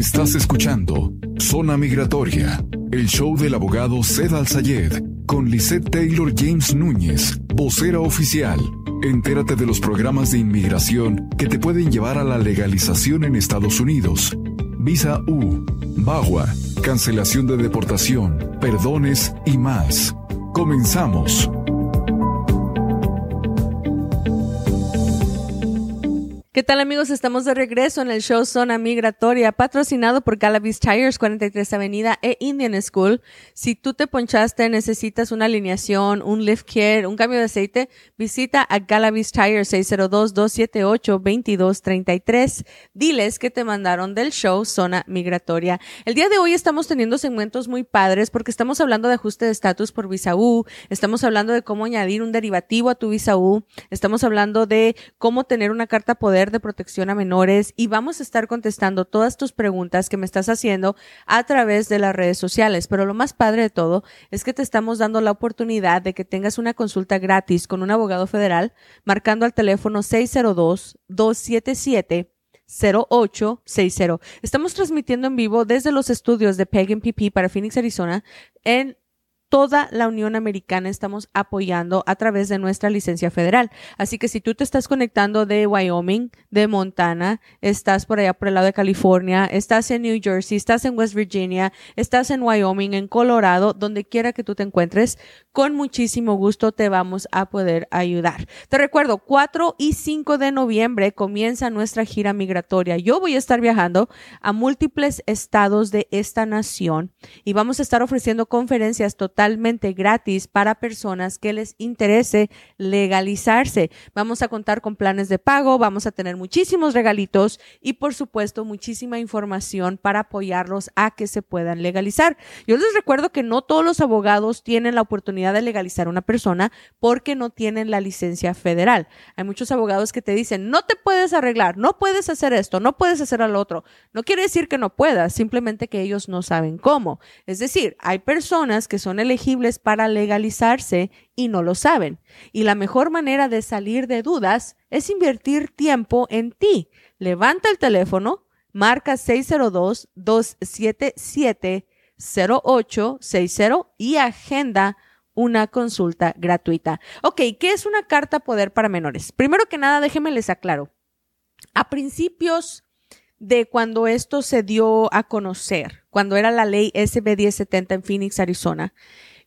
Estás escuchando Zona Migratoria, el show del abogado Zed Al-Sayed con Lisette Taylor James Núñez, vocera oficial. Entérate de los programas de inmigración que te pueden llevar a la legalización en Estados Unidos. Visa U, BAGUA, cancelación de deportación, perdones y más. Comenzamos. ¿Qué tal amigos? Estamos de regreso en el show Zona Migratoria, patrocinado por Galavis Tires, 43 Avenida e Indian School. Si tú te ponchaste, necesitas una alineación, un lift kit, un cambio de aceite, visita a Galavis Tires 602-278-2233. Diles que te mandaron del show Zona Migratoria. El día de hoy estamos teniendo segmentos muy padres porque estamos hablando de ajuste de estatus por visa U, estamos hablando de cómo añadir un derivativo a tu visa U, estamos hablando de cómo tener una carta poder de protección a menores y vamos a estar contestando todas tus preguntas que me estás haciendo a través de las redes sociales. Pero lo más padre de todo es que te estamos dando la oportunidad de que tengas una consulta gratis con un abogado federal marcando al teléfono 602 277 0860. Estamos transmitiendo en vivo desde los estudios de Peg PP para Phoenix, Arizona, en toda la Unión Americana estamos apoyando a través de nuestra licencia federal. Así que si tú te estás conectando de Wyoming, de Montana, estás por allá por el lado de California, estás en New Jersey, estás en West Virginia, estás en Wyoming, en Colorado, donde quiera que tú te encuentres, con muchísimo gusto te vamos a poder ayudar. Te recuerdo, 4 y 5 de noviembre comienza nuestra gira migratoria. Yo voy a estar viajando a múltiples estados de esta nación y vamos a estar ofreciendo conferencias totales totalmente gratis para personas que les interese legalizarse. Vamos a contar con planes de pago, vamos a tener muchísimos regalitos y por supuesto muchísima información para apoyarlos a que se puedan legalizar. Yo les recuerdo que no todos los abogados tienen la oportunidad de legalizar a una persona porque no tienen la licencia federal. Hay muchos abogados que te dicen, no te puedes arreglar, no puedes hacer esto, no puedes hacer al otro. No quiere decir que no puedas, simplemente que ellos no saben cómo. Es decir, hay personas que son elegibles para legalizarse y no lo saben. Y la mejor manera de salir de dudas es invertir tiempo en ti. Levanta el teléfono, marca 602-277-0860 y agenda una consulta gratuita. Ok, ¿qué es una carta poder para menores? Primero que nada, déjenme les aclaro. A principios de cuando esto se dio a conocer, cuando era la ley SB 1070 en Phoenix, Arizona,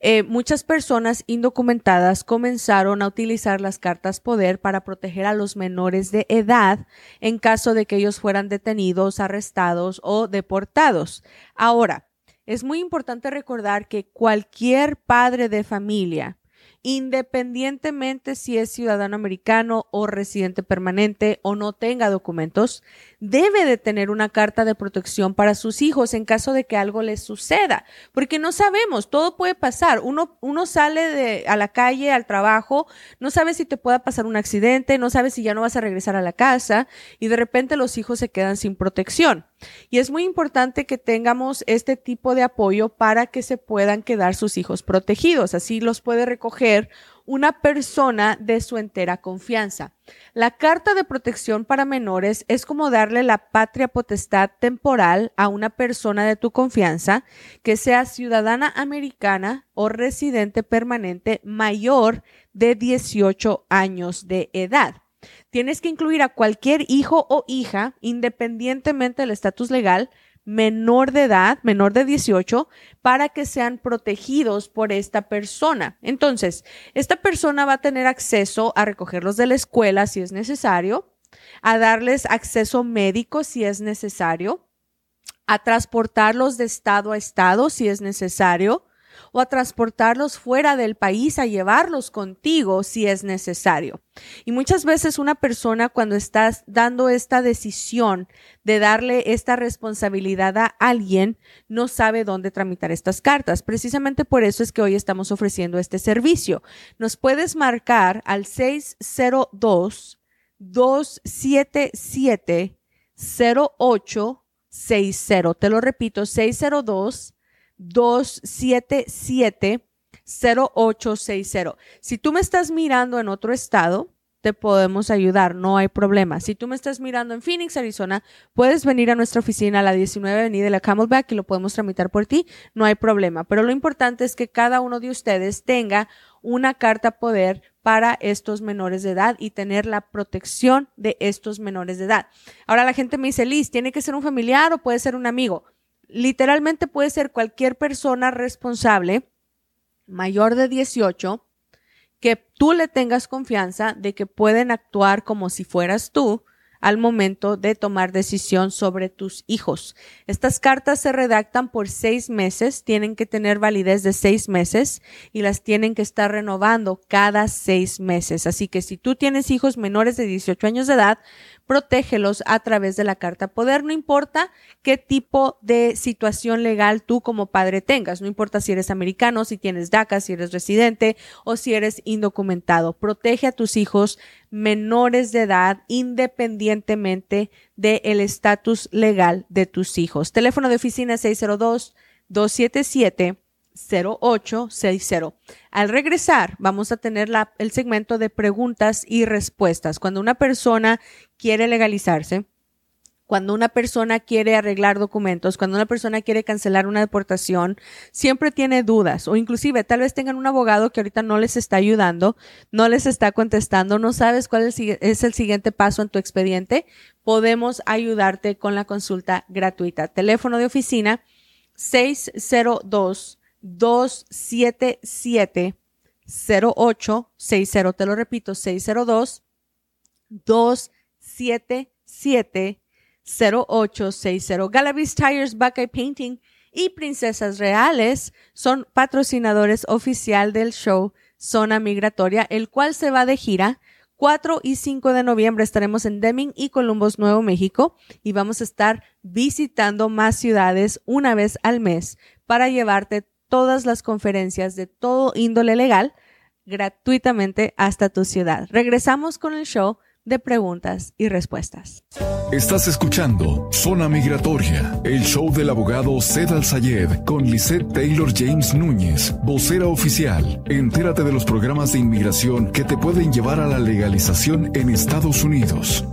eh, muchas personas indocumentadas comenzaron a utilizar las cartas poder para proteger a los menores de edad en caso de que ellos fueran detenidos, arrestados o deportados. Ahora, es muy importante recordar que cualquier padre de familia independientemente si es ciudadano americano o residente permanente o no tenga documentos, debe de tener una carta de protección para sus hijos en caso de que algo les suceda, porque no sabemos, todo puede pasar. Uno, uno sale a la calle, al trabajo, no sabe si te pueda pasar un accidente, no sabe si ya no vas a regresar a la casa y de repente los hijos se quedan sin protección. Y es muy importante que tengamos este tipo de apoyo para que se puedan quedar sus hijos protegidos. Así los puede recoger una persona de su entera confianza. La carta de protección para menores es como darle la patria potestad temporal a una persona de tu confianza que sea ciudadana americana o residente permanente mayor de 18 años de edad. Tienes que incluir a cualquier hijo o hija, independientemente del estatus legal, menor de edad, menor de 18, para que sean protegidos por esta persona. Entonces, esta persona va a tener acceso a recogerlos de la escuela si es necesario, a darles acceso médico si es necesario, a transportarlos de estado a estado si es necesario, o a transportarlos fuera del país, a llevarlos contigo si es necesario. Y muchas veces una persona cuando estás dando esta decisión de darle esta responsabilidad a alguien, no sabe dónde tramitar estas cartas. Precisamente por eso es que hoy estamos ofreciendo este servicio. Nos puedes marcar al 602 277 0860. Te lo repito, 602 277 0860. Si tú me estás mirando en otro estado, te podemos ayudar, no hay problema. Si tú me estás mirando en Phoenix, Arizona, puedes venir a nuestra oficina a la 19 Avenida de la Camelback y lo podemos tramitar por ti, no hay problema. Pero lo importante es que cada uno de ustedes tenga una carta poder para estos menores de edad y tener la protección de estos menores de edad. Ahora la gente me dice, Liz, ¿tiene que ser un familiar o puede ser un amigo? Literalmente puede ser cualquier persona responsable mayor de 18 que tú le tengas confianza de que pueden actuar como si fueras tú al momento de tomar decisión sobre tus hijos. Estas cartas se redactan por seis meses, tienen que tener validez de seis meses y las tienen que estar renovando cada seis meses. Así que si tú tienes hijos menores de 18 años de edad, protégelos a través de la carta poder, no importa qué tipo de situación legal tú como padre tengas, no importa si eres americano, si tienes DACA, si eres residente o si eres indocumentado. Protege a tus hijos menores de edad independientemente del estatus legal de tus hijos. Teléfono de oficina 602 277 0860. Al regresar, vamos a tener la, el segmento de preguntas y respuestas. Cuando una persona quiere legalizarse, cuando una persona quiere arreglar documentos, cuando una persona quiere cancelar una deportación, siempre tiene dudas o inclusive tal vez tengan un abogado que ahorita no les está ayudando, no les está contestando, no sabes cuál es el siguiente paso en tu expediente, podemos ayudarte con la consulta gratuita. Teléfono de oficina 602 277 0860. Te lo repito, 602 277 0860. Galavis Tires, Buckeye Painting y Princesas Reales son patrocinadores oficial del show Zona Migratoria, el cual se va de gira 4 y 5 de noviembre estaremos en Deming y Columbus, Nuevo México, y vamos a estar visitando más ciudades una vez al mes para llevarte todas las conferencias de todo índole legal gratuitamente hasta tu ciudad. Regresamos con el show de preguntas y respuestas. Estás escuchando Zona Migratoria, el show del abogado Zed Al-Sayed con Lisette Taylor James Núñez, vocera oficial. Entérate de los programas de inmigración que te pueden llevar a la legalización en Estados Unidos.